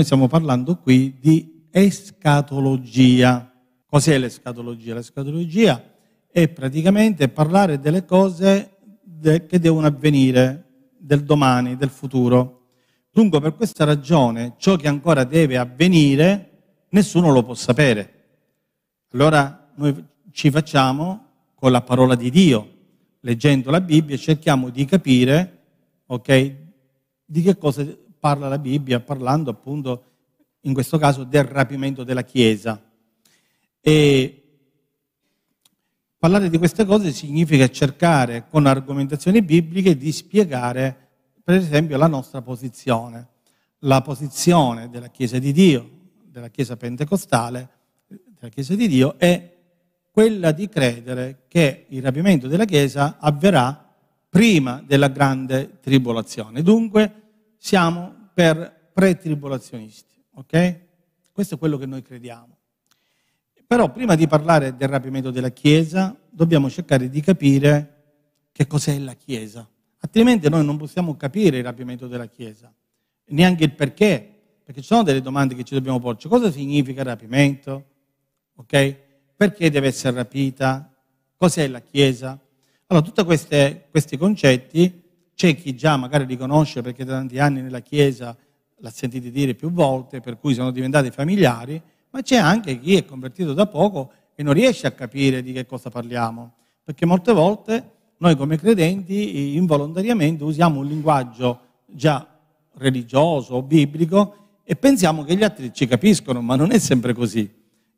Noi stiamo parlando qui di escatologia. Cos'è l'escatologia? L'escatologia è praticamente parlare delle cose che devono avvenire, del domani, del futuro. Dunque, per questa ragione, ciò che ancora deve avvenire, nessuno lo può sapere. Allora noi ci facciamo con la parola di Dio, leggendo la Bibbia, cerchiamo di capire, ok, di che cosa parla la Bibbia, parlando appunto, in questo caso, del rapimento della Chiesa. E parlare di queste cose significa cercare con argomentazioni bibliche di spiegare, per esempio, la nostra posizione, la posizione della Chiesa di Dio, della Chiesa pentecostale, della Chiesa di Dio, è quella di credere che il rapimento della Chiesa avverrà prima della grande tribolazione. Dunque siamo per pre-tribolazionisti, ok? Questo è quello che noi crediamo. Però prima di parlare del rapimento della Chiesa dobbiamo cercare di capire che cos'è la Chiesa. Altrimenti noi non possiamo capire il rapimento della Chiesa, neanche il perché, perché ci sono delle domande che ci dobbiamo porci. Cosa significa il rapimento? Ok? Perché deve essere rapita? Cos'è la Chiesa? Allora, tutti questi concetti c'è chi già magari li conosce perché da tanti anni nella Chiesa l'ha sentito dire più volte, per cui sono diventati familiari, ma c'è anche chi è convertito da poco e non riesce a capire di che cosa parliamo, perché molte volte noi come credenti involontariamente usiamo un linguaggio già religioso o biblico e pensiamo che gli altri ci capiscono, ma non è sempre così.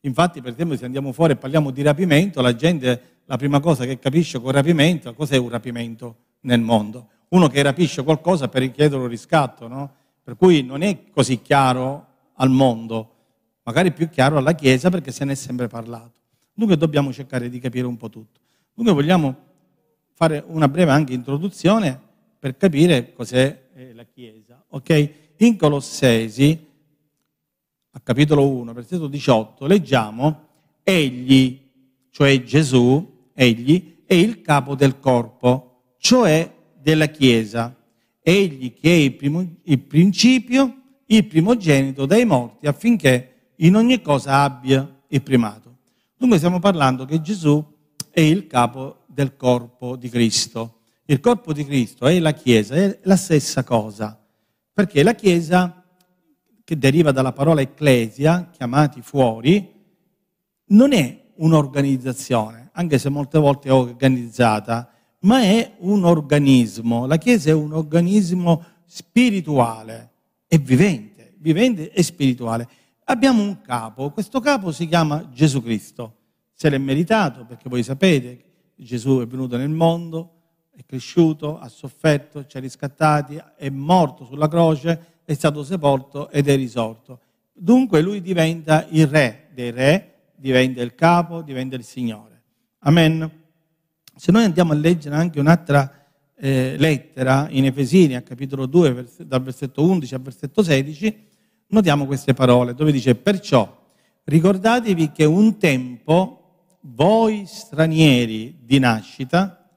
Infatti, per esempio, se andiamo fuori e parliamo di rapimento, la gente, la prima cosa che capisce col rapimento, cos'è un rapimento nel mondo? Uno che rapisce qualcosa per richiedere un riscatto, no? Per cui non è così chiaro al mondo, magari più chiaro alla Chiesa perché se ne è sempre parlato. Dunque dobbiamo cercare di capire un po' tutto. Dunque vogliamo fare una breve anche introduzione per capire cos'è eh, la Chiesa. Ok? In Colossesi a capitolo 1, versetto 18, leggiamo, egli, cioè Gesù, egli, è il capo del corpo, cioè della Chiesa, egli che è il, primo, il principio, il primogenito dai morti, affinché in ogni cosa abbia il primato. Dunque stiamo parlando che Gesù è il capo del corpo di Cristo. Il corpo di Cristo è la Chiesa, è la stessa cosa, perché la Chiesa che deriva dalla parola ecclesia, chiamati fuori, non è un'organizzazione, anche se molte volte è organizzata, ma è un organismo. La Chiesa è un organismo spirituale e vivente, vivente e spirituale. Abbiamo un capo, questo capo si chiama Gesù Cristo. Se l'è meritato, perché voi sapete Gesù è venuto nel mondo, è cresciuto, ha sofferto, ci ha riscattati, è morto sulla croce è stato sepolto ed è risorto. Dunque lui diventa il re dei re, diventa il capo, diventa il Signore. Amen. Se noi andiamo a leggere anche un'altra eh, lettera in Efesini, a capitolo 2, vers- dal versetto 11 al versetto 16, notiamo queste parole, dove dice, perciò ricordatevi che un tempo voi stranieri di nascita,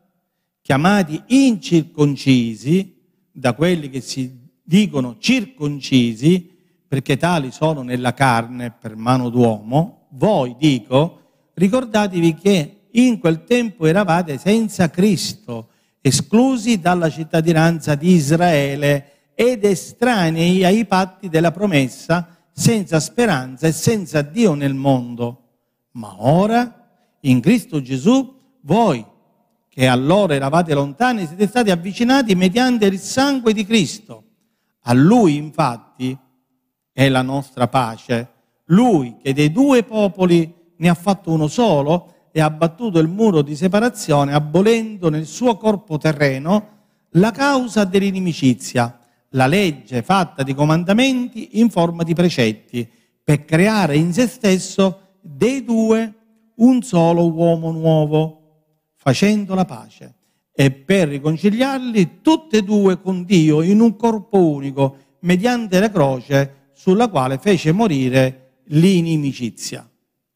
chiamati incirconcisi da quelli che si dicono circoncisi, perché tali sono nella carne per mano d'uomo, voi dico, ricordatevi che in quel tempo eravate senza Cristo, esclusi dalla cittadinanza di Israele ed estranei ai patti della promessa, senza speranza e senza Dio nel mondo. Ma ora, in Cristo Gesù, voi che allora eravate lontani, siete stati avvicinati mediante il sangue di Cristo a lui infatti è la nostra pace. Lui che dei due popoli ne ha fatto uno solo e ha battuto il muro di separazione abolendo nel suo corpo terreno la causa dell'inimicizia, la legge fatta di comandamenti in forma di precetti, per creare in se stesso dei due un solo uomo nuovo, facendo la pace e per riconciliarli tutti e due con Dio in un corpo unico, mediante la croce sulla quale fece morire l'inimicizia.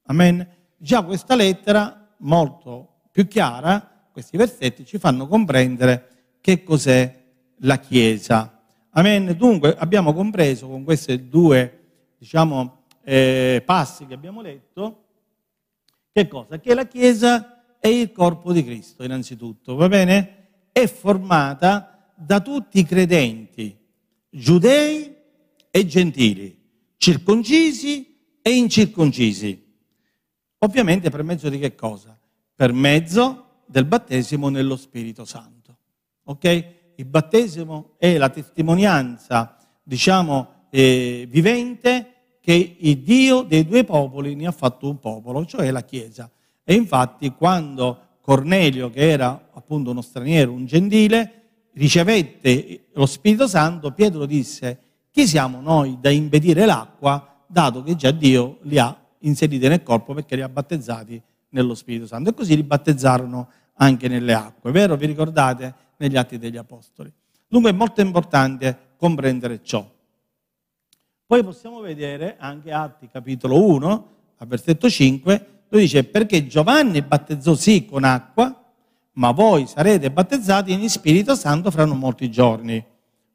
Amen. Già questa lettera, molto più chiara, questi versetti ci fanno comprendere che cos'è la Chiesa. Amen. Dunque abbiamo compreso con queste due diciamo, eh, passi che abbiamo letto, che cosa? Che la Chiesa è il corpo di Cristo, innanzitutto, va bene? È formata da tutti i credenti, giudei e gentili, circoncisi e incirconcisi. Ovviamente per mezzo di che cosa? Per mezzo del battesimo nello Spirito Santo. Ok? Il battesimo è la testimonianza, diciamo, eh, vivente che il Dio dei due popoli ne ha fatto un popolo, cioè la Chiesa. E infatti quando Cornelio, che era appunto uno straniero, un gentile, ricevette lo Spirito Santo, Pietro disse, chi siamo noi da impedire l'acqua, dato che già Dio li ha inseriti nel corpo perché li ha battezzati nello Spirito Santo. E così li battezzarono anche nelle acque, vero? Vi ricordate negli Atti degli Apostoli? Dunque è molto importante comprendere ciò. Poi possiamo vedere anche Atti capitolo 1, a versetto 5, dove dice perché Giovanni battezzò sì con acqua, ma voi sarete battezzati in Spirito Santo fra non molti giorni.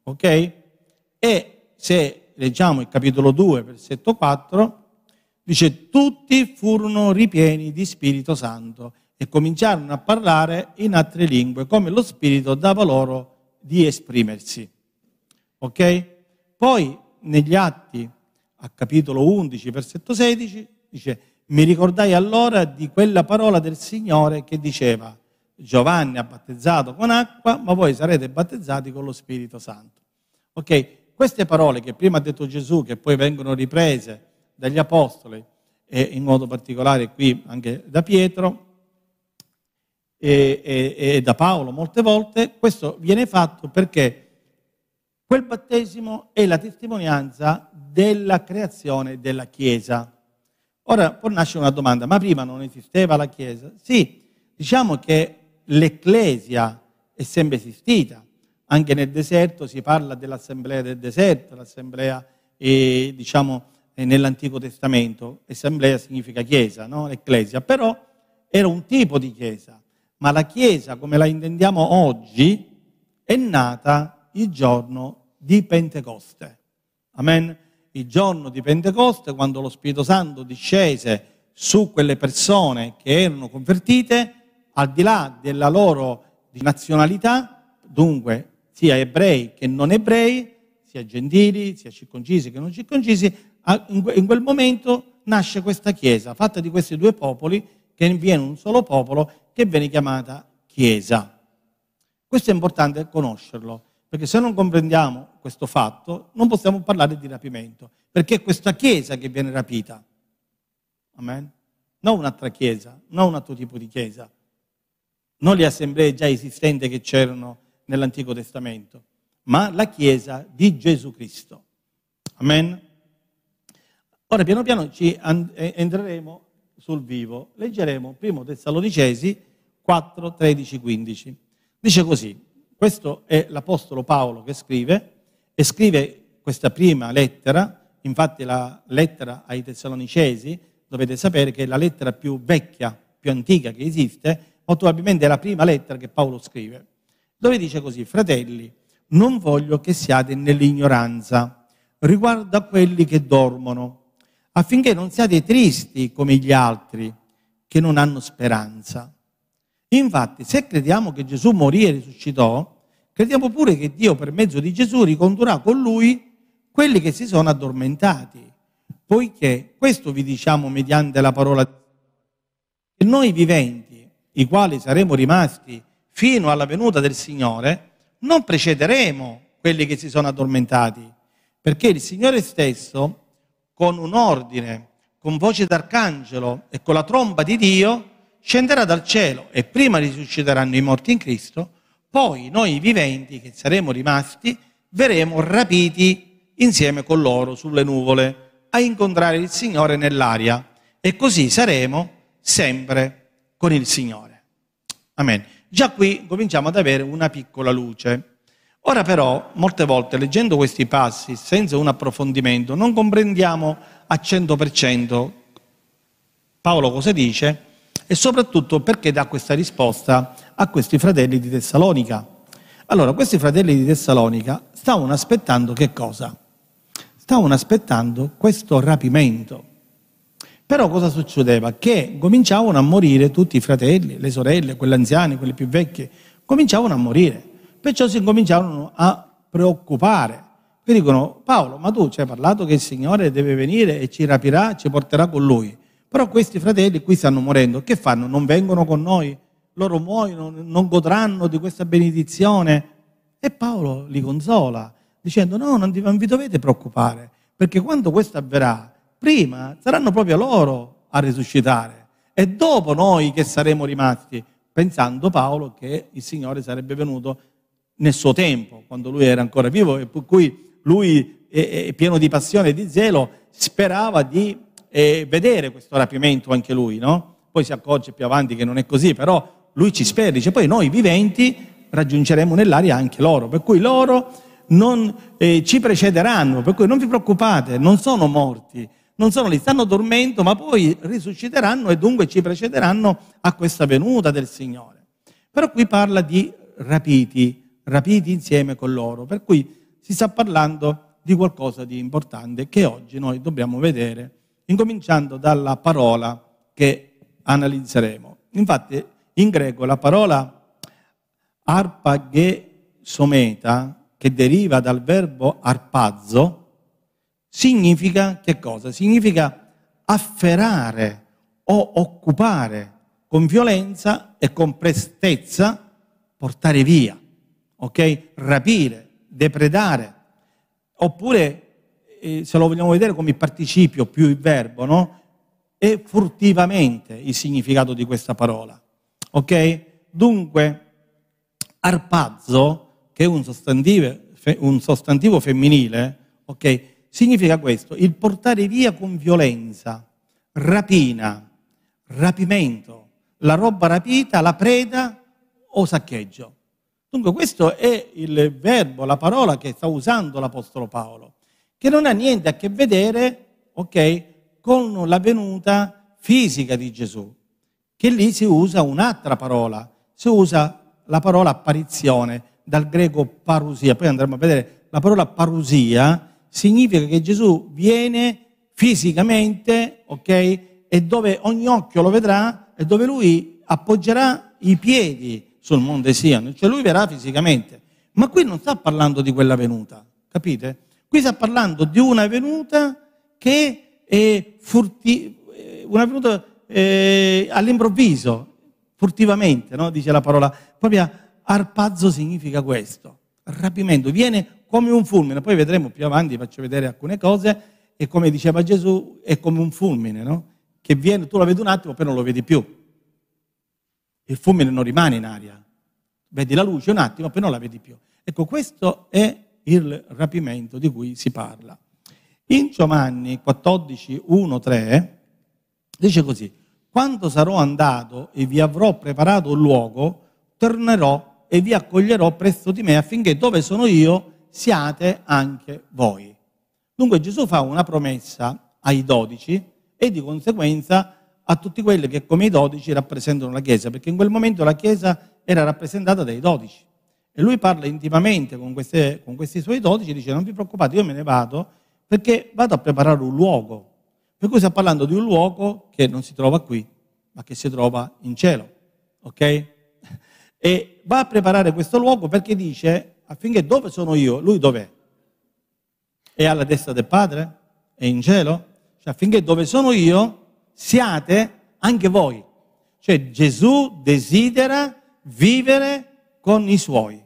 Ok? E se leggiamo il capitolo 2, versetto 4, dice tutti furono ripieni di Spirito Santo e cominciarono a parlare in altre lingue, come lo Spirito dava loro di esprimersi. Ok? Poi negli Atti, a capitolo 11, versetto 16, dice, mi ricordai allora di quella parola del Signore che diceva, Giovanni ha battezzato con acqua, ma voi sarete battezzati con lo Spirito Santo. Ok, queste parole che prima ha detto Gesù, che poi vengono riprese dagli Apostoli, e in modo particolare qui anche da Pietro e, e, e da Paolo molte volte, questo viene fatto perché Quel battesimo è la testimonianza della creazione della Chiesa. Ora può nascere una domanda, ma prima non esisteva la Chiesa? Sì, diciamo che l'Ecclesia è sempre esistita. Anche nel deserto si parla dell'assemblea del deserto, l'assemblea eh, diciamo nell'Antico Testamento. Assemblea significa chiesa, no? L'Ecclesia. Però era un tipo di chiesa. Ma la chiesa, come la intendiamo oggi, è nata il giorno di Pentecoste. Amen? Il giorno di Pentecoste, quando lo Spirito Santo discese su quelle persone che erano convertite, al di là della loro nazionalità, dunque sia ebrei che non ebrei, sia gentili, sia circoncisi che non circoncisi, in quel momento nasce questa Chiesa, fatta di questi due popoli, che viene un solo popolo, che viene chiamata Chiesa. Questo è importante conoscerlo. Perché se non comprendiamo questo fatto, non possiamo parlare di rapimento, perché è questa Chiesa che viene rapita. Amen? Non un'altra Chiesa, non un altro tipo di Chiesa, non le assemblee già esistenti che c'erano nell'Antico Testamento, ma la Chiesa di Gesù Cristo. Amen? Ora piano piano ci entreremo sul vivo, leggeremo 1 Tessalonicesi 4, 13, 15. Dice così, questo è l'Apostolo Paolo che scrive e scrive questa prima lettera, infatti la lettera ai Tessalonicesi, dovete sapere che è la lettera più vecchia, più antica che esiste, molto probabilmente è la prima lettera che Paolo scrive, dove dice così, fratelli, non voglio che siate nell'ignoranza riguardo a quelli che dormono, affinché non siate tristi come gli altri che non hanno speranza. Infatti, se crediamo che Gesù morì e risuscitò, crediamo pure che Dio per mezzo di Gesù ricondurrà con lui quelli che si sono addormentati. Poiché questo vi diciamo mediante la parola che noi viventi, i quali saremo rimasti fino alla venuta del Signore, non precederemo quelli che si sono addormentati, perché il Signore stesso, con un ordine, con voce d'arcangelo e con la tromba di Dio, scenderà dal cielo e prima risusciteranno i morti in Cristo, poi noi viventi che saremo rimasti verremo rapiti insieme con loro sulle nuvole a incontrare il Signore nell'aria e così saremo sempre con il Signore. Amen. Già qui cominciamo ad avere una piccola luce. Ora però, molte volte leggendo questi passi senza un approfondimento, non comprendiamo a 100% Paolo cosa dice e soprattutto perché dà questa risposta a questi fratelli di Tessalonica. Allora, questi fratelli di Tessalonica stavano aspettando che cosa? stavano aspettando questo rapimento. Però cosa succedeva? Che cominciavano a morire tutti i fratelli, le sorelle, quelli anziani, quelli più vecchi, cominciavano a morire. Perciò si cominciarono a preoccupare. E dicono, Paolo, ma tu ci hai parlato che il Signore deve venire e ci rapirà, ci porterà con Lui. Però questi fratelli qui stanno morendo, che fanno? Non vengono con noi? Loro muoiono, non godranno di questa benedizione? E Paolo li consola, dicendo, no, non vi dovete preoccupare, perché quando questo avverrà, prima saranno proprio loro a risuscitare e dopo noi che saremo rimasti, pensando Paolo che il Signore sarebbe venuto nel suo tempo, quando lui era ancora vivo e per cui lui, è, pieno di passione e di zelo, sperava di eh, vedere questo rapimento anche lui, no? Poi si accorge più avanti che non è così, però lui ci spera, dice poi noi viventi raggiungeremo nell'aria anche loro, per cui loro non, eh, ci precederanno, per cui non vi preoccupate, non sono morti, non sono lì, stanno dormendo, ma poi risusciteranno e dunque ci precederanno a questa venuta del Signore. Però qui parla di rapiti, rapiti insieme con loro, per cui si sta parlando di qualcosa di importante che oggi noi dobbiamo vedere, incominciando dalla parola che analizzeremo. Infatti in greco la parola arpagesometa, che deriva dal verbo arpazzo, significa che cosa? Significa afferrare o occupare con violenza e con prestezza, portare via, ok? Rapire, depredare. Oppure, eh, se lo vogliamo vedere come participio più il verbo, no? È furtivamente il significato di questa parola, ok? Dunque, arpazzo, che è un sostantivo, un sostantivo femminile, ok? significa questo, il portare via con violenza, rapina, rapimento, la roba rapita, la preda o saccheggio. Dunque questo è il verbo, la parola che sta usando l'Apostolo Paolo, che non ha niente a che vedere, ok, con la venuta fisica di Gesù, che lì si usa un'altra parola, si usa la parola apparizione, dal greco parusia, poi andremo a vedere la parola parusia, significa che Gesù viene fisicamente, ok? E dove ogni occhio lo vedrà e dove lui appoggerà i piedi sul monte Sion, cioè lui verrà fisicamente. Ma qui non sta parlando di quella venuta, capite? Qui sta parlando di una venuta che è furti- una venuta eh, all'improvviso, furtivamente, no? dice la parola. Proprio arpazzo significa questo, rapimento, viene come un fulmine. Poi vedremo più avanti, faccio vedere alcune cose, e come diceva Gesù, è come un fulmine, no? Che viene, tu lo vedi un attimo, poi non lo vedi più. Il fulmine non rimane in aria. Vedi la luce un attimo, poi non la vedi più. Ecco, questo è il rapimento di cui si parla. In Giovanni 14, 1, 3 dice così, quando sarò andato e vi avrò preparato un luogo, tornerò e vi accoglierò presso di me affinché dove sono io siate anche voi. Dunque Gesù fa una promessa ai dodici e di conseguenza a tutti quelli che come i dodici rappresentano la Chiesa, perché in quel momento la Chiesa era rappresentata dai dodici. E lui parla intimamente con, queste, con questi suoi dodici e dice non vi preoccupate, io me ne vado perché vado a preparare un luogo. Per cui sta parlando di un luogo che non si trova qui, ma che si trova in cielo. Ok? E va a preparare questo luogo perché dice affinché dove sono io, lui dov'è? È alla destra del Padre? È in cielo? Cioè affinché dove sono io siate anche voi. Cioè Gesù desidera vivere con i suoi.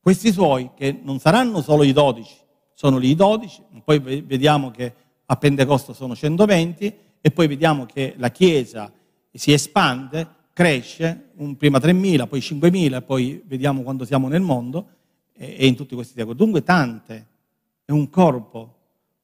Questi suoi che non saranno solo i dodici, sono lì i dodici, poi vediamo che a Pentecoste sono 120 e poi vediamo che la Chiesa si espande, cresce, prima 3.000, poi 5.000, poi vediamo quando siamo nel mondo e in tutti questi teatri. Dunque tante, è un corpo,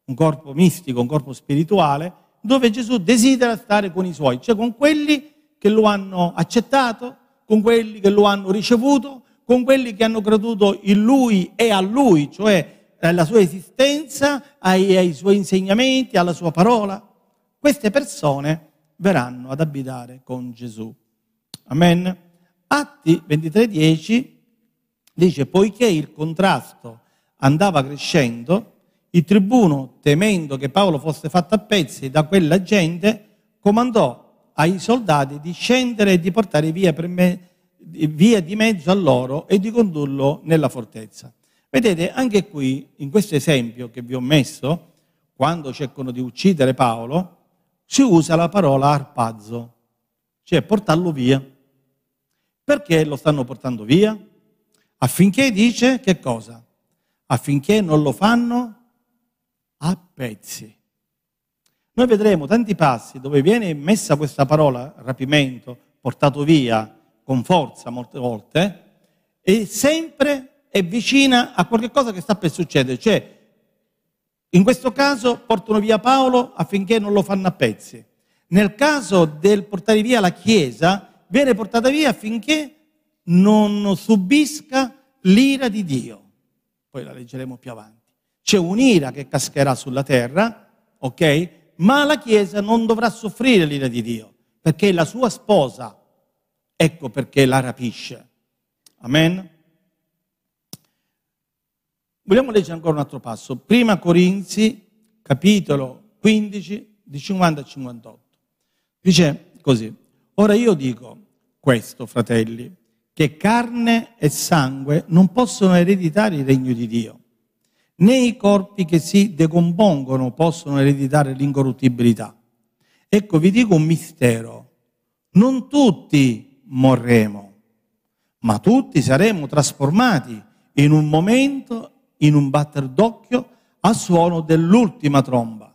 un corpo mistico, un corpo spirituale, dove Gesù desidera stare con i suoi, cioè con quelli che lo hanno accettato, con quelli che lo hanno ricevuto, con quelli che hanno creduto in Lui e a Lui, cioè alla sua esistenza, ai, ai suoi insegnamenti, alla sua parola. Queste persone verranno ad abitare con Gesù. Amen. Atti 23:10 Dice, poiché il contrasto andava crescendo, Il tribuno, temendo che Paolo fosse fatto a pezzi da quella gente, comandò ai soldati di scendere e di portare via, me, via di mezzo a loro e di condurlo nella fortezza. Vedete, anche qui, in questo esempio che vi ho messo, quando cercano di uccidere Paolo, si usa la parola arpazzo, cioè portarlo via. Perché lo stanno portando via? Affinché dice che cosa? Affinché non lo fanno a pezzi. Noi vedremo tanti passi dove viene messa questa parola rapimento, portato via con forza molte volte, e sempre è vicina a qualcosa che sta per succedere. Cioè, in questo caso portano via Paolo affinché non lo fanno a pezzi. Nel caso del portare via la Chiesa, viene portata via affinché non subisca l'ira di Dio. Poi la leggeremo più avanti. C'è un'ira che cascherà sulla terra, ok? Ma la Chiesa non dovrà soffrire l'ira di Dio, perché è la sua sposa. Ecco perché la rapisce. Amen? Vogliamo leggere ancora un altro passo. Prima Corinzi, capitolo 15, di 50 a 58. Dice così, ora io dico questo, fratelli, che carne e sangue non possono ereditare il regno di Dio né i corpi che si decompongono possono ereditare l'incorruttibilità. Ecco, vi dico un mistero. Non tutti morremo, ma tutti saremo trasformati in un momento, in un batter d'occhio, a suono dell'ultima tromba,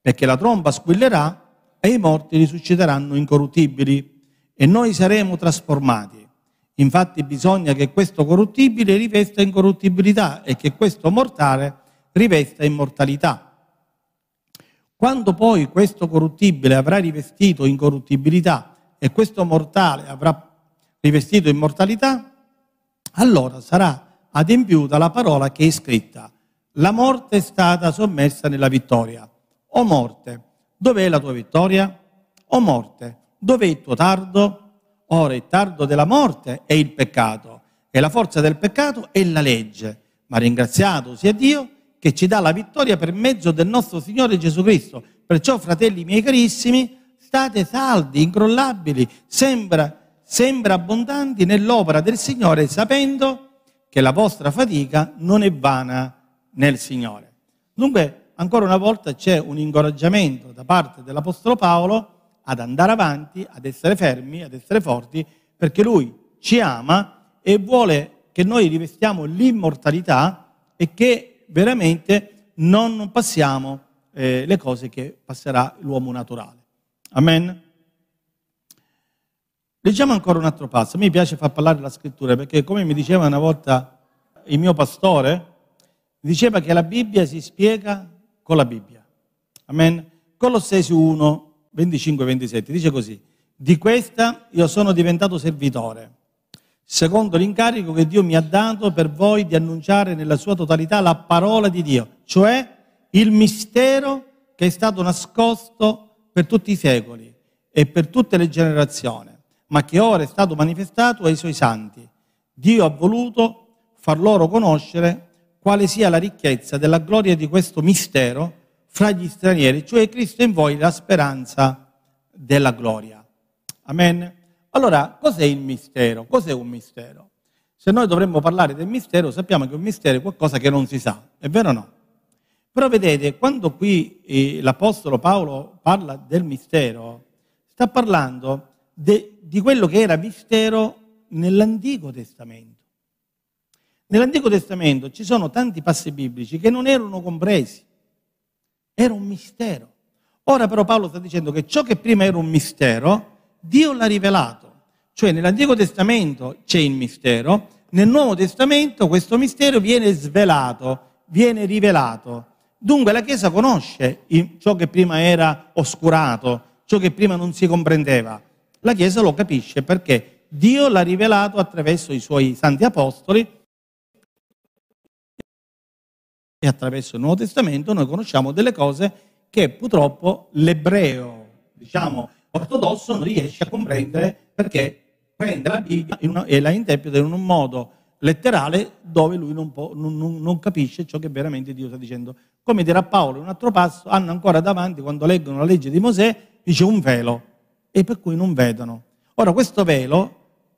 perché la tromba squillerà e i morti risusciteranno incorruttibili e noi saremo trasformati. Infatti bisogna che questo corruttibile rivesta incorruttibilità e che questo mortale rivesta immortalità. Quando poi questo corruttibile avrà rivestito incorruttibilità e questo mortale avrà rivestito immortalità, allora sarà adempiuta la parola che è scritta. La morte è stata sommersa nella vittoria. O morte, dov'è la tua vittoria? O morte, dov'è il tuo tardo? Ora il tardo della morte è il peccato e la forza del peccato è la legge. Ma ringraziato sia Dio che ci dà la vittoria per mezzo del nostro Signore Gesù Cristo. Perciò, fratelli miei carissimi, state saldi, incrollabili, sembra, sembra abbondanti nell'opera del Signore, sapendo che la vostra fatica non è vana nel Signore. Dunque, ancora una volta c'è un incoraggiamento da parte dell'Apostolo Paolo ad andare avanti, ad essere fermi, ad essere forti, perché Lui ci ama e vuole che noi rivestiamo l'immortalità e che veramente non passiamo eh, le cose che passerà l'uomo naturale. Amen? Leggiamo ancora un altro passo. Me piace far parlare la scrittura perché, come mi diceva una volta il mio pastore, diceva che la Bibbia si spiega con la Bibbia. Amen? Colossesi 1, 25-27, dice così, di questa io sono diventato servitore, secondo l'incarico che Dio mi ha dato per voi di annunciare nella sua totalità la parola di Dio, cioè il mistero che è stato nascosto per tutti i secoli e per tutte le generazioni, ma che ora è stato manifestato ai suoi santi. Dio ha voluto far loro conoscere quale sia la ricchezza della gloria di questo mistero fra gli stranieri, cioè Cristo in voi la speranza della gloria. Amen. Allora, cos'è il mistero? Cos'è un mistero? Se noi dovremmo parlare del mistero, sappiamo che un mistero è qualcosa che non si sa, è vero o no? Però vedete, quando qui eh, l'Apostolo Paolo parla del mistero, sta parlando de, di quello che era mistero nell'Antico Testamento. Nell'Antico Testamento ci sono tanti passi biblici che non erano compresi. Era un mistero. Ora però Paolo sta dicendo che ciò che prima era un mistero, Dio l'ha rivelato. Cioè nell'Antico Testamento c'è il mistero, nel Nuovo Testamento questo mistero viene svelato, viene rivelato. Dunque la Chiesa conosce ciò che prima era oscurato, ciò che prima non si comprendeva. La Chiesa lo capisce perché Dio l'ha rivelato attraverso i suoi santi apostoli e attraverso il Nuovo Testamento noi conosciamo delle cose che purtroppo l'ebreo, diciamo, ortodosso non riesce a comprendere perché prende la Bibbia e la interpreta in un modo letterale dove lui non, può, non, non, capisce ciò che veramente Dio sta dicendo Come dirà Paolo in un altro passo, hanno ancora davanti, quando leggono la legge di Mosè, dice un velo, e per cui non vedono. Ora, questo velo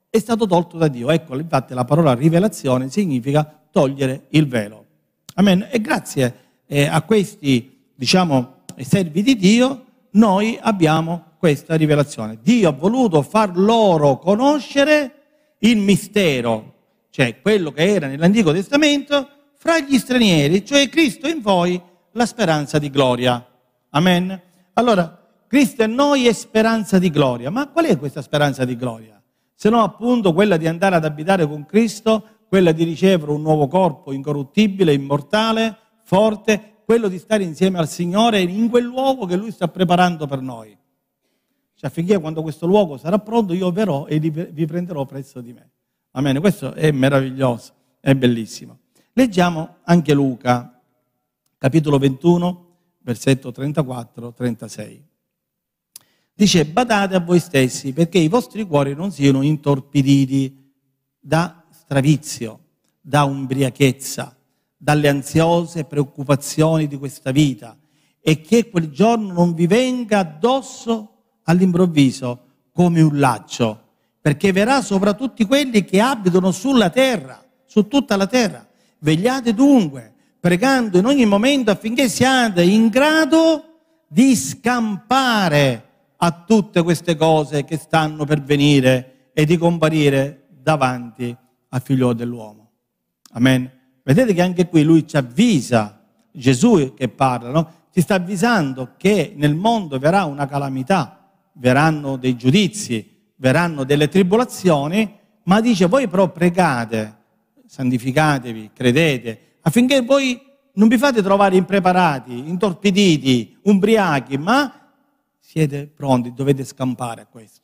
è stato tolto da Dio. Ecco, infatti la parola rivelazione significa togliere il velo. Amen. E grazie eh, a questi, diciamo, servi di Dio, noi abbiamo questa rivelazione. Dio ha voluto far loro conoscere il mistero, cioè quello che era nell'Antico Testamento, fra gli stranieri, cioè Cristo in voi, la speranza di gloria. Amen. Allora, Cristo in noi è speranza di gloria. Ma qual è questa speranza di gloria? Se no appunto quella di andare ad abitare con Cristo, quella di ricevere un nuovo corpo incorruttibile, immortale, forte, quello di stare insieme al Signore in quel luogo che Lui sta preparando per noi. Cioè, affinché quando questo luogo sarà pronto io verrò e vi prenderò presso di me. Amen. Questo è meraviglioso, è bellissimo. Leggiamo anche Luca, capitolo 21, versetto 34-36. Dice, badate a voi stessi perché i vostri cuori non siano intorpiditi da stravizio, da ubriachezza, dalle ansiose preoccupazioni di questa vita e che quel giorno non vi venga addosso all'improvviso come un laccio, perché verrà sopra tutti quelli che abitano sulla terra, su tutta la terra. Vegliate dunque, pregando in ogni momento affinché siate in grado di scampare a tutte queste cose che stanno per venire e di comparire davanti al figlio dell'uomo. Amen. Vedete che anche qui lui ci avvisa, Gesù che parla, no? ci sta avvisando che nel mondo verrà una calamità, verranno dei giudizi, verranno delle tribolazioni, ma dice voi però pregate, santificatevi, credete, affinché voi non vi fate trovare impreparati, intorpiditi, umbriachi, ma siete pronti, dovete scampare a questo.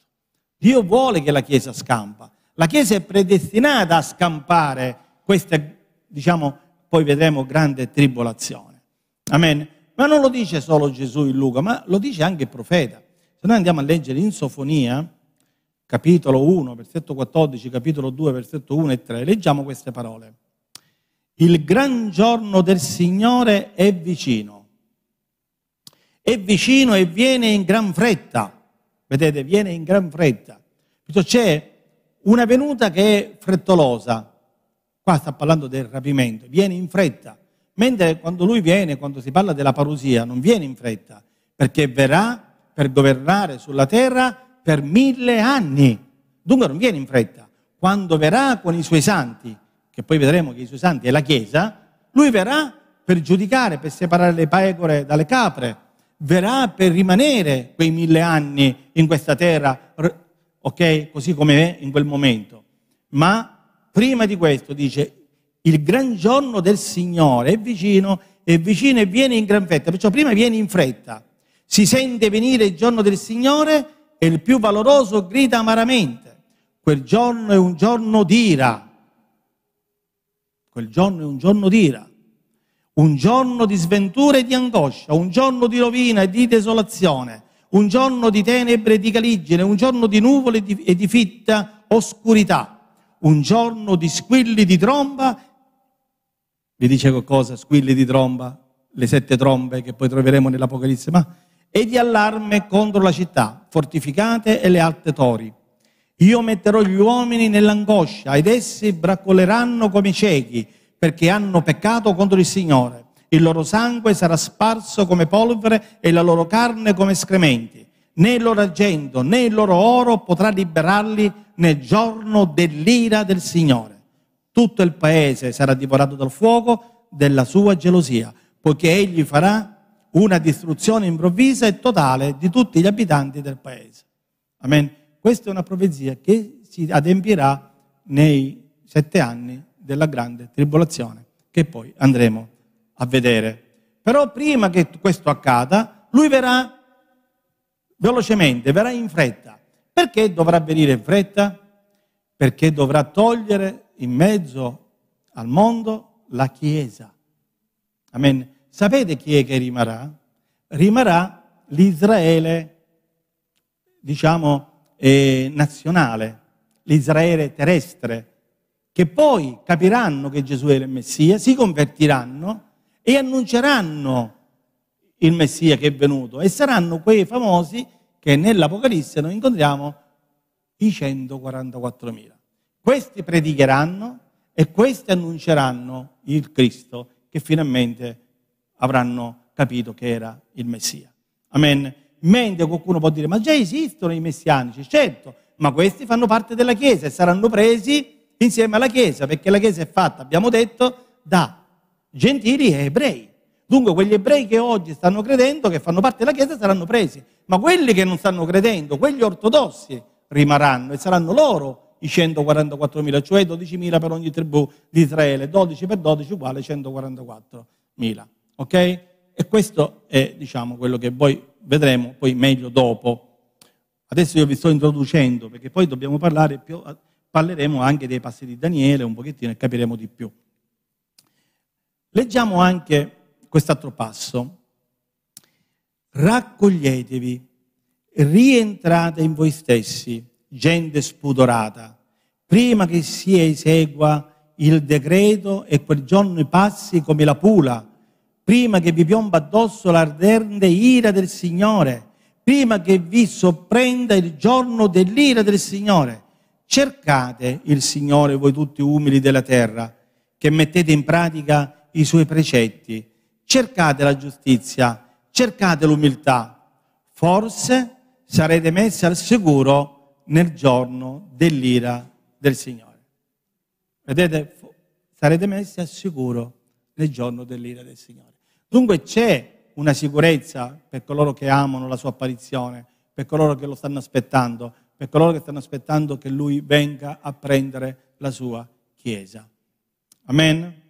Dio vuole che la Chiesa scampa. La Chiesa è predestinata a scampare queste diciamo, poi vedremo grande tribolazione. Amen. Ma non lo dice solo Gesù in Luca, ma lo dice anche il profeta. Se noi andiamo a leggere in Sofonia, capitolo 1, versetto 14, capitolo 2, versetto 1 e 3, leggiamo queste parole. Il gran giorno del Signore è vicino. È vicino e viene in gran fretta. Vedete, viene in gran fretta. C'è una venuta che è frettolosa, Qua sta parlando del rapimento, viene in fretta, mentre quando lui viene, quando si parla della parusia, non viene in fretta, perché verrà per governare sulla terra per mille anni. Dunque non viene in fretta. Quando verrà con i suoi santi, che poi vedremo che i suoi santi è la Chiesa, lui verrà per giudicare, per separare le pecore dalle capre, verrà per rimanere quei mille anni in questa terra, ok? Così come è in quel momento. Ma prima di questo dice il gran giorno del Signore è vicino, è vicino e viene in gran fretta, perciò prima viene in fretta, si sente venire il giorno del Signore e il più valoroso grida amaramente, quel giorno è un giorno d'ira, quel giorno è un giorno d'ira, un giorno di sventura e di angoscia, un giorno di rovina e di desolazione, un giorno di tenebre e di caligine, un giorno di nuvole e di, fitta oscurità un giorno di squilli di tromba, vi dice qualcosa, squilli di tromba, le sette trombe che poi troveremo nell'Apocalisse, ma e di allarme contro la città, fortificate e le alte tori. Io metterò gli uomini nell'angoscia ed essi braccoleranno come ciechi perché hanno peccato contro il Signore. Il loro sangue sarà sparso come polvere e la loro carne come escrementi. Né il loro argento né il loro oro potrà liberarli nel giorno dell'ira del Signore. Tutto il paese sarà divorato dal fuoco della sua gelosia, poiché egli farà una distruzione improvvisa e totale di tutti gli abitanti del paese. Amen. Questa è una profezia che si adempirà nei sette anni della grande tribolazione, che poi andremo a vedere. Però prima che questo accada, lui verrà velocemente, verrà in fretta. Perché dovrà venire in fretta? Perché dovrà togliere in mezzo al mondo la Chiesa. Amen. Sapete chi è che rimarrà? Rimarrà l'Israele, diciamo, eh, nazionale, l'Israele terrestre, che poi capiranno che Gesù è il Messia, si convertiranno e annunceranno il Messia che è venuto e saranno quei famosi che nell'Apocalisse noi incontriamo i 144.000. Questi predicheranno e questi annunceranno il Cristo che finalmente avranno capito che era il Messia. Amen. Mentre qualcuno può dire, ma già esistono i messianici, certo, ma questi fanno parte della Chiesa e saranno presi insieme alla Chiesa, perché la Chiesa è fatta, abbiamo detto, da gentili e ebrei. Dunque quegli ebrei che oggi stanno credendo, che fanno parte della Chiesa, saranno presi, ma quelli che non stanno credendo, quelli ortodossi, rimarranno e saranno loro i 144.000, cioè 12.000 per ogni tribù di Israele, 12 per 12 uguale 144.000. Ok? E questo è, diciamo, quello che poi vedremo poi meglio dopo. Adesso io vi sto introducendo perché poi dobbiamo parlare più, parleremo anche dei passi di Daniele un pochettino e capiremo di più. Leggiamo anche quest'altro passo. Raccoglietevi, rientrate in voi stessi, gente spudorata, prima che si esegua il decreto e quel giorno passi come la pula, prima che vi piomba addosso l'ardente ira del Signore, prima che vi sorprenda il giorno dell'ira del Signore. Cercate il Signore, voi tutti umili della terra, che mettete in pratica i suoi precetti. Cercate la giustizia, cercate l'umiltà. Forse sarete messi al sicuro nel giorno dell'ira del Signore. Vedete, sarete messi al sicuro nel giorno dell'ira del Signore. Dunque c'è una sicurezza per coloro che amano la sua apparizione, per coloro che lo stanno aspettando, per coloro che stanno aspettando che lui venga a prendere la sua Chiesa. Amen?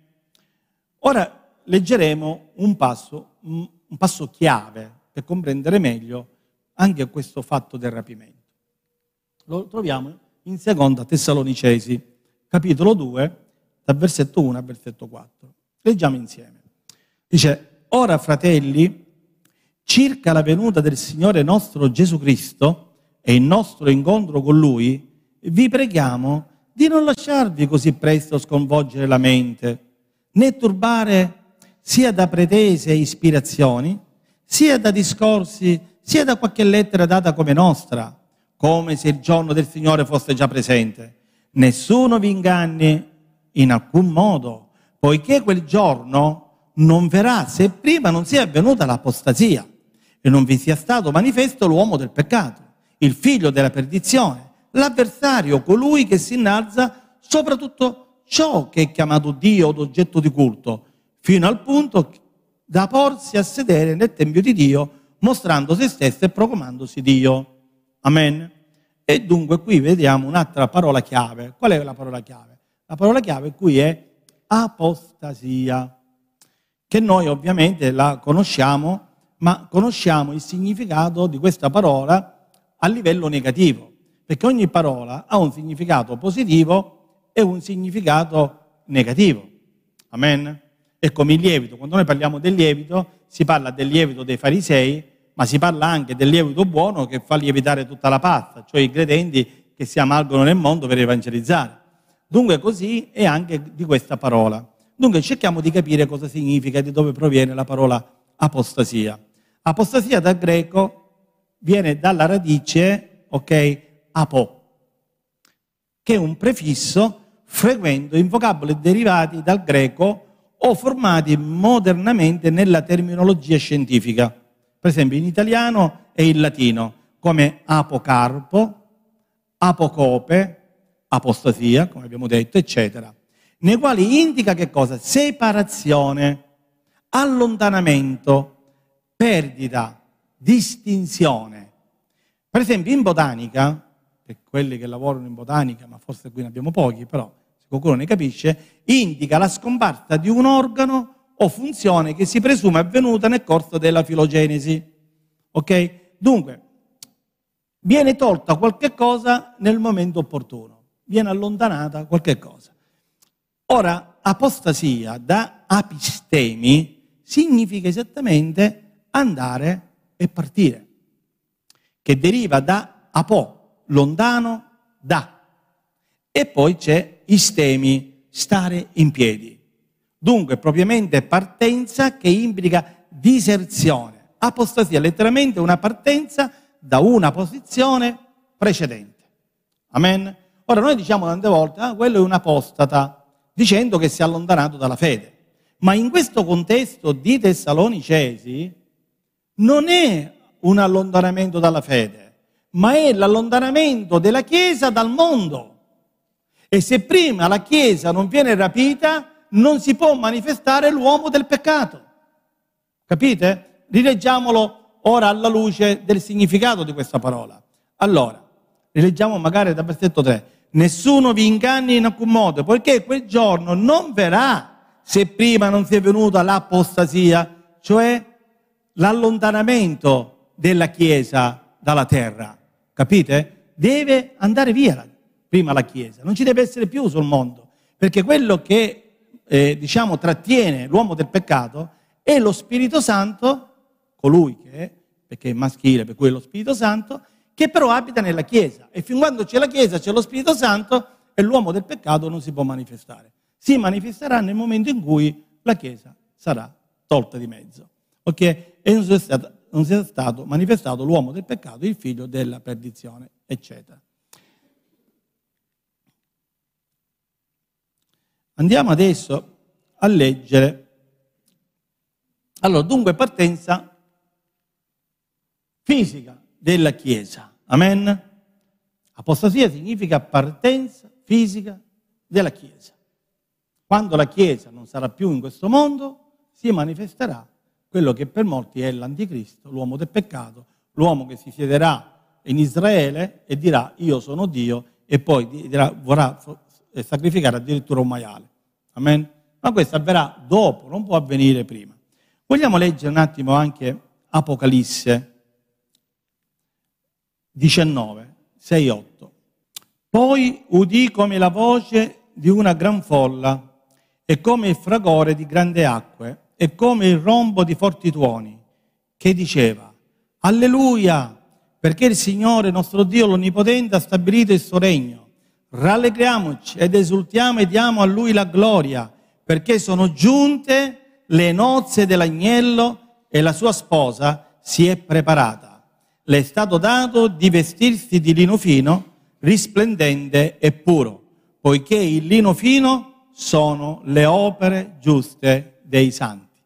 Ora leggeremo un passo, un passo chiave per comprendere meglio anche questo fatto del rapimento. Lo troviamo in seconda Tessalonicesi, capitolo 2, dal versetto 1 al versetto 4. Leggiamo insieme. Dice, Ora, fratelli, circa la venuta del Signore nostro Gesù Cristo e il nostro incontro con Lui, vi preghiamo di non lasciarvi così presto sconvolgere la mente, né turbare sia da pretese ispirazioni, sia da discorsi, sia da qualche lettera data come nostra, come se il giorno del Signore fosse già presente. Nessuno vi inganni in alcun modo, poiché quel giorno non verrà se prima non sia avvenuta l'apostasia e non vi sia stato manifesto l'uomo del peccato, il figlio della perdizione, l'avversario, colui che si innalza sopra tutto ciò che è chiamato Dio o oggetto di culto, fino al punto da porsi a sedere nel Tempio di Dio, mostrando se stesso e proclamandosi Dio. Amen. E dunque qui vediamo un'altra parola chiave. Qual è la parola chiave? La parola chiave qui è apostasia che noi ovviamente la conosciamo, ma conosciamo il significato di questa parola a livello negativo, perché ogni parola ha un significato positivo e un significato negativo. Amen? È come il lievito, quando noi parliamo del lievito si parla del lievito dei farisei, ma si parla anche del lievito buono che fa lievitare tutta la pasta, cioè i credenti che si amalgano nel mondo per evangelizzare. Dunque così è anche di questa parola. Dunque cerchiamo di capire cosa significa e di dove proviene la parola apostasia. Apostasia dal greco viene dalla radice, ok, apo, che è un prefisso frequente in vocaboli derivati dal greco o formati modernamente nella terminologia scientifica. Per esempio in italiano e in latino, come apocarpo, apocope, apostasia, come abbiamo detto, eccetera nei quali indica che cosa? Separazione, allontanamento, perdita, distinzione. Per esempio in botanica, per quelli che lavorano in botanica, ma forse qui ne abbiamo pochi, però qualcuno ne capisce, indica la scomparsa di un organo o funzione che si presume avvenuta nel corso della filogenesi. Ok? Dunque, viene tolta qualche cosa nel momento opportuno, viene allontanata qualche cosa. Ora, apostasia da apistemi significa esattamente andare e partire, che deriva da apo, lontano da. E poi c'è istemi, stare in piedi. Dunque, propriamente partenza che implica diserzione. Apostasia, letteralmente una partenza da una posizione precedente. Amen? Ora noi diciamo tante volte, ah, quello è un apostata, dicendo che si è allontanato dalla fede. Ma in questo contesto di Tessalonicesi non è un allontanamento dalla fede, ma è l'allontanamento della Chiesa dal mondo. E se prima la Chiesa non viene rapita, non si può manifestare l'uomo del peccato. Capite? Rileggiamolo ora alla luce del significato di questa parola. Allora, rileggiamo magari dal versetto 3. Nessuno vi inganni in alcun modo, poiché quel giorno non verrà se prima non sia venuta l'apostasia, cioè l'allontanamento della Chiesa dalla terra. Capite? Deve andare via prima la Chiesa, non ci deve essere più sul mondo, perché quello che eh, diciamo trattiene l'uomo del peccato è lo Spirito Santo, colui che è, perché è maschile, per cui è lo Spirito Santo, che però abita nella Chiesa. E fin quando c'è la Chiesa, c'è lo Spirito Santo e l'uomo del peccato non si può manifestare. Si manifesterà nel momento in cui la Chiesa sarà tolta di mezzo. Ok? E non sia stato, non sia stato manifestato l'uomo del peccato, il figlio della perdizione, eccetera. Andiamo adesso a leggere. Allora, dunque partenza fisica della Chiesa. Amen? Apostasia significa partenza fisica della Chiesa. Quando la Chiesa non sarà più in questo mondo, si manifesterà quello che per molti è l'anticristo, l'uomo del peccato, l'uomo che si siederà in Israele e dirà io sono Dio e poi dirà, vorrà sacrificare addirittura un maiale. Amen? Ma questo avverrà dopo, non può avvenire prima. Vogliamo leggere un attimo anche Apocalisse 19, 6, 8. Poi udì come la voce di una gran folla e come il fragore di grandi acque e come il rombo di forti tuoni, che diceva, Alleluia, perché il Signore nostro Dio l'Onnipotente ha stabilito il suo regno rallegriamoci ed esultiamo e diamo a Lui la gloria, perché sono giunte le nozze dell'agnello e la sua sposa si è preparata. Le è stato dato di vestirsi di lino fino, risplendente e puro, poiché il lino fino sono le opere giuste dei santi.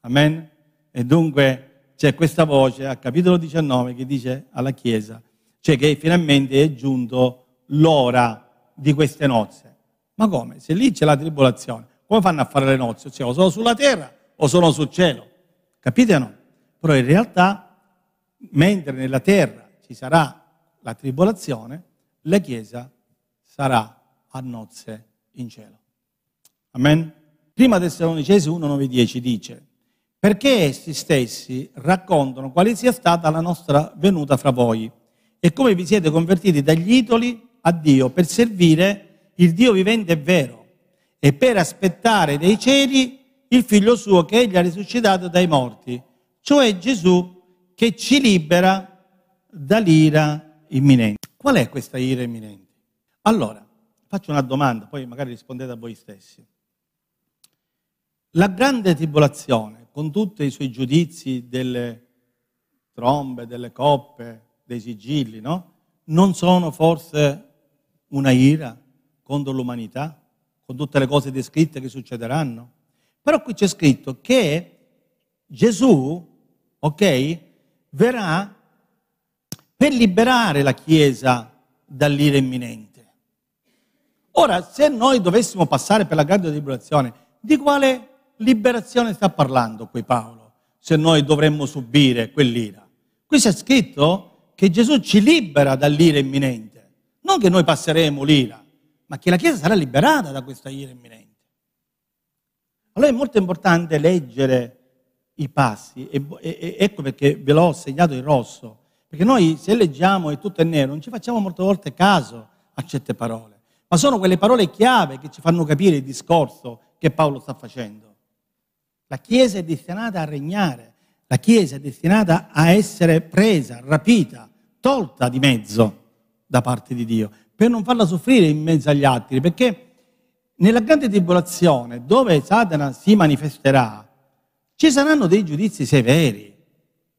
Amen? E dunque c'è questa voce a capitolo 19 che dice alla Chiesa, cioè che finalmente è giunto l'ora di queste nozze. Ma come? Se lì c'è la tribolazione, come fanno a fare le nozze? Cioè, o sono sulla terra o sono sul cielo. Capite o no? Però in realtà, mentre nella terra ci sarà la tribolazione, la Chiesa sarà a nozze in cielo. Amen? Prima Tessalonicesi 1, 9, 10 dice, perché essi stessi raccontano quale sia stata la nostra venuta fra voi e come vi siete convertiti dagli idoli a Dio per servire il Dio vivente e vero e per aspettare dei cieli il figlio suo che egli ha risuscitato dai morti, cioè Gesù che ci libera dall'ira imminente. Qual è questa ira imminente? Allora, faccio una domanda, poi magari rispondete a voi stessi. La grande tribolazione, con tutti i suoi giudizi delle trombe, delle coppe, dei sigilli, no? Non sono forse una ira contro l'umanità, con tutte le cose descritte che succederanno. Però qui c'è scritto che Gesù, ok, verrà per liberare la Chiesa dall'ira imminente. Ora, se noi dovessimo passare per la grande tribolazione, di quale liberazione sta parlando qui Paolo? Se noi dovremmo subire quell'ira. Qui c'è scritto che Gesù ci libera dall'ira imminente. Non che noi passeremo l'ira, ma che la Chiesa sarà liberata da questa ira imminente. Allora è molto importante leggere i passi e, e, ecco perché ve l'ho segnato in rosso, perché noi se leggiamo e tutto è nero non ci facciamo molte volte caso a certe parole, ma sono quelle parole chiave che ci fanno capire il discorso che Paolo sta facendo. La Chiesa è destinata a regnare, la Chiesa è destinata a essere presa, rapita, tolta di mezzo da parte di Dio, per non farla soffrire in mezzo agli altri, perché nella grande tribolazione, dove Satana si manifesterà, ci saranno dei giudizi severi,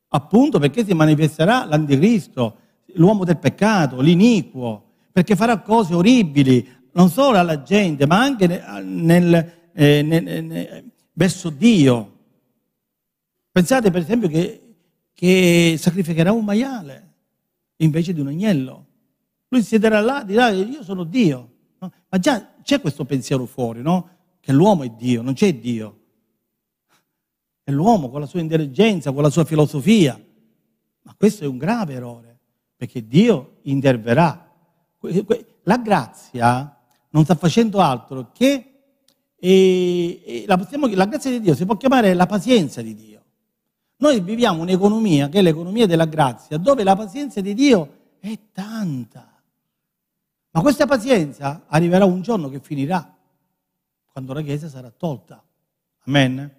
appunto perché si manifesterà l'anticristo, l'uomo del peccato, l'iniquo, perché farà cose orribili, non solo alla gente, ma anche nel, eh, nel, nel, verso Dio. Pensate per esempio che, che sacrificherà un maiale invece di un agnello. Lui si siederà là e dirà io sono Dio. No? Ma già c'è questo pensiero fuori, no? Che l'uomo è Dio, non c'è Dio. È l'uomo con la sua intelligenza, con la sua filosofia. Ma questo è un grave errore, perché Dio interverrà. La grazia non sta facendo altro che e, la, possiamo, la grazia di Dio si può chiamare la pazienza di Dio. Noi viviamo un'economia che è l'economia della grazia, dove la pazienza di Dio è tanta. Ma questa pazienza arriverà un giorno che finirà, quando la Chiesa sarà tolta. Amen?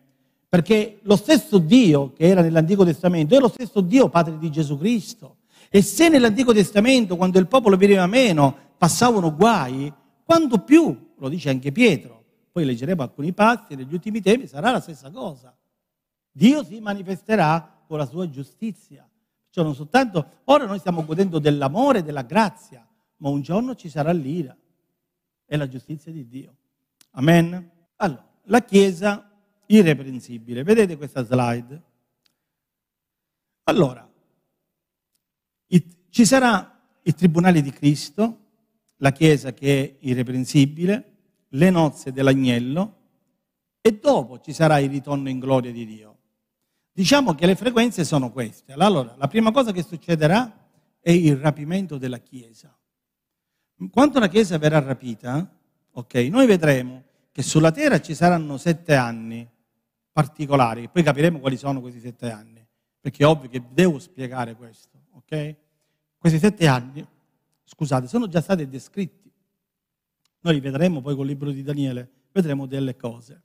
Perché lo stesso Dio che era nell'Antico Testamento è lo stesso Dio Padre di Gesù Cristo. E se nell'Antico Testamento, quando il popolo veniva meno, passavano guai, quanto più, lo dice anche Pietro, poi leggeremo alcuni passi, negli ultimi tempi sarà la stessa cosa. Dio si manifesterà con la sua giustizia. Cioè non soltanto, ora noi stiamo godendo dell'amore e della grazia, ma un giorno ci sarà l'ira e la giustizia di Dio. Amen? Allora, la Chiesa irreprensibile. Vedete questa slide? Allora, ci sarà il Tribunale di Cristo, la Chiesa che è irreprensibile, le nozze dell'agnello e dopo ci sarà il ritorno in gloria di Dio. Diciamo che le frequenze sono queste. Allora, la prima cosa che succederà è il rapimento della Chiesa. Quando la Chiesa verrà rapita, ok, noi vedremo che sulla terra ci saranno sette anni particolari, poi capiremo quali sono questi sette anni, perché è ovvio che devo spiegare questo, ok? Questi sette anni, scusate, sono già stati descritti. Noi li vedremo poi col libro di Daniele, vedremo delle cose.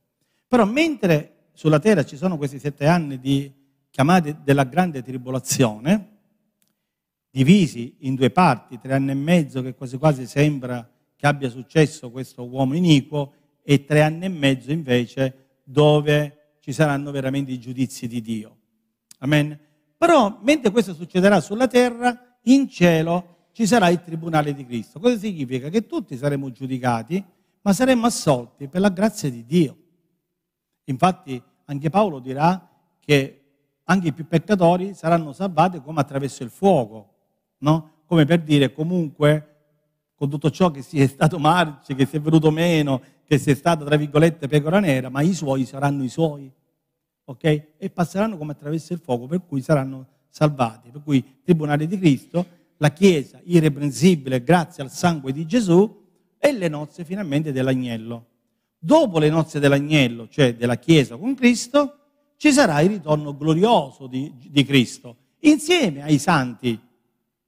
Però mentre sulla terra ci sono questi sette anni di chiamati della grande tribolazione, divisi in due parti, tre anni e mezzo che quasi quasi sembra che abbia successo questo uomo iniquo e tre anni e mezzo invece dove ci saranno veramente i giudizi di Dio. Amen. Però mentre questo succederà sulla terra, in cielo ci sarà il tribunale di Cristo. Cosa significa? Che tutti saremo giudicati, ma saremo assolti per la grazia di Dio. Infatti anche Paolo dirà che anche i più peccatori saranno salvati come attraverso il fuoco, no? Come per dire comunque con tutto ciò che si è stato marci, che si è venuto meno, che si è stato tra virgolette pecora nera, ma i suoi saranno i suoi ok? E passeranno come attraverso il fuoco, per cui saranno salvati. Per cui, tribunale di Cristo, la Chiesa irreprensibile grazie al sangue di Gesù e le nozze finalmente dell'agnello. Dopo le nozze dell'agnello, cioè della Chiesa con Cristo, ci sarà il ritorno glorioso di, di Cristo, insieme ai santi,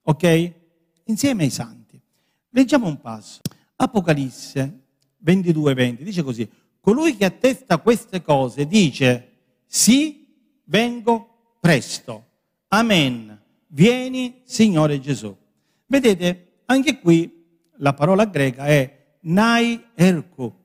ok? Insieme ai santi. Leggiamo un passo. Apocalisse 22, 20, dice così, colui che attesta queste cose dice, sì, vengo presto. Amen. Vieni, Signore Gesù. Vedete, anche qui la parola greca è nai erko.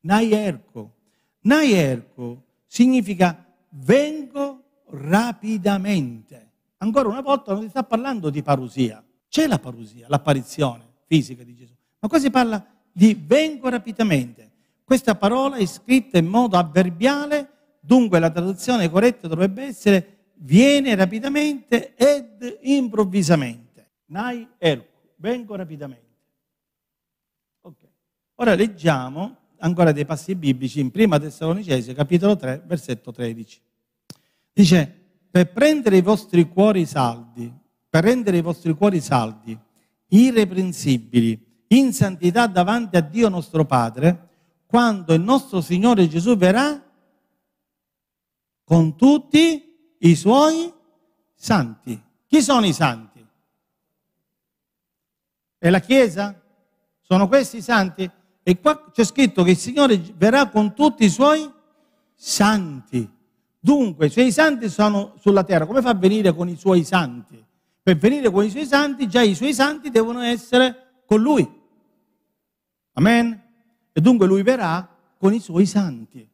Nai erko. Nai erko significa vengo rapidamente. Ancora una volta non si sta parlando di parusia. C'è la parusia, l'apparizione fisica di Gesù. Ma qua si parla di vengo rapidamente. Questa parola è scritta in modo avverbiale Dunque la traduzione corretta dovrebbe essere viene rapidamente ed improvvisamente. Nai erco, vengo rapidamente. Okay. Ora leggiamo ancora dei passi biblici in Prima Tessalonicesi, capitolo 3, versetto 13. Dice, per prendere i vostri cuori saldi, per rendere i vostri cuori saldi, irreprensibili, in santità davanti a Dio nostro Padre, quando il nostro Signore Gesù verrà con tutti i suoi santi. Chi sono i santi? È la Chiesa? Sono questi i santi? E qua c'è scritto che il Signore verrà con tutti i suoi santi. Dunque, i santi sono sulla terra, come fa a venire con i suoi santi? Per venire con i suoi santi, già i suoi santi devono essere con lui. Amen? E dunque lui verrà con i suoi santi.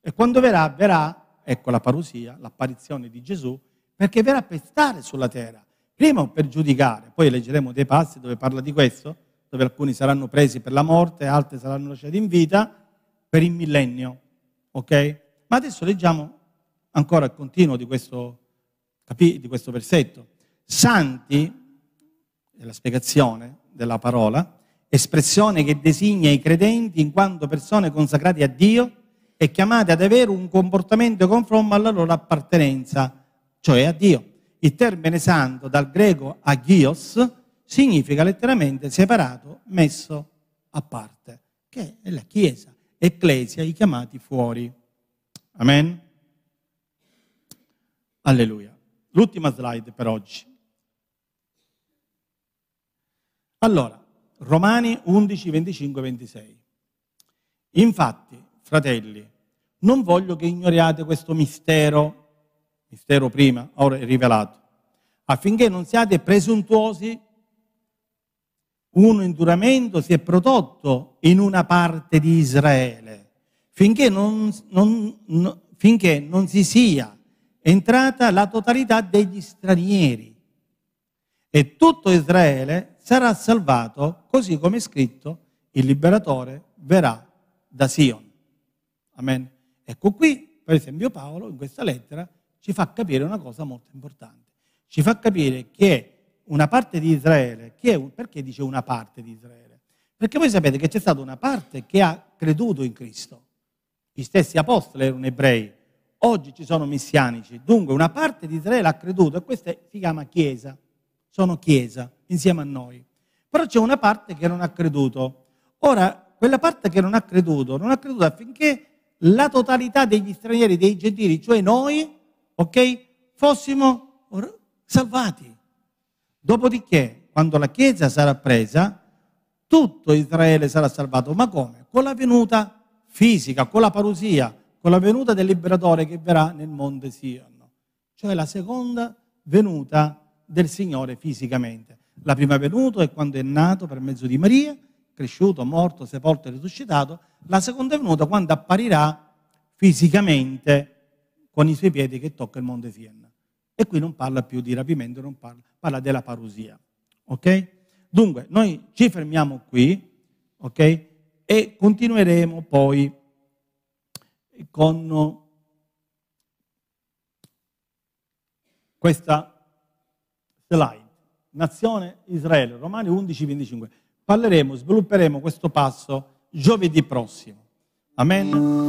E quando verrà, verrà, ecco la parusia, l'apparizione di Gesù, perché verrà per stare sulla terra, prima per giudicare, poi leggeremo dei passi dove parla di questo, dove alcuni saranno presi per la morte, altri saranno lasciati in vita per il millennio. Ok? Ma adesso leggiamo ancora il continuo di questo, di questo versetto. Santi, è la spiegazione della parola, espressione che designa i credenti in quanto persone consacrate a Dio e chiamate ad avere un comportamento conforme alla loro appartenenza, cioè a Dio. Il termine santo dal greco agios significa letteralmente separato, messo a parte, che è la Chiesa, Ecclesia, i chiamati fuori. Amen? Alleluia. L'ultima slide per oggi. Allora, Romani 11, 25, 26. Infatti, fratelli, non voglio che ignoriate questo mistero, mistero prima, ora è rivelato, affinché non siate presuntuosi. Un induramento si è prodotto in una parte di Israele, finché non, non, no, finché non si sia entrata la totalità degli stranieri. E tutto Israele sarà salvato, così come è scritto, il liberatore verrà da Sion. Amen. Ecco qui, per esempio, Paolo in questa lettera ci fa capire una cosa molto importante. Ci fa capire che una parte di Israele, perché dice una parte di Israele? Perché voi sapete che c'è stata una parte che ha creduto in Cristo. Gli stessi apostoli erano ebrei, oggi ci sono messianici. Dunque una parte di Israele ha creduto e questa si chiama Chiesa sono Chiesa insieme a noi. Però c'è una parte che non ha creduto. Ora, quella parte che non ha creduto, non ha creduto affinché la totalità degli stranieri, dei gentili, cioè noi, ok, fossimo salvati. Dopodiché, quando la Chiesa sarà presa, tutto Israele sarà salvato. Ma come? Con la venuta fisica, con la parusia, con la venuta del liberatore che verrà nel monte Sion. Cioè la seconda venuta del Signore fisicamente. La prima venuta è quando è nato per mezzo di Maria, cresciuto, morto, sepolto e risuscitato. La seconda venuta quando apparirà fisicamente con i suoi piedi che tocca il monte Siena. E qui non parla più di rapimento, non parla, parla della parusia. Ok? Dunque, noi ci fermiamo qui, ok? E continueremo poi con questa slide. Nazione Israele, Romani 11, 25. Parleremo, svilupperemo questo passo giovedì prossimo. Amen.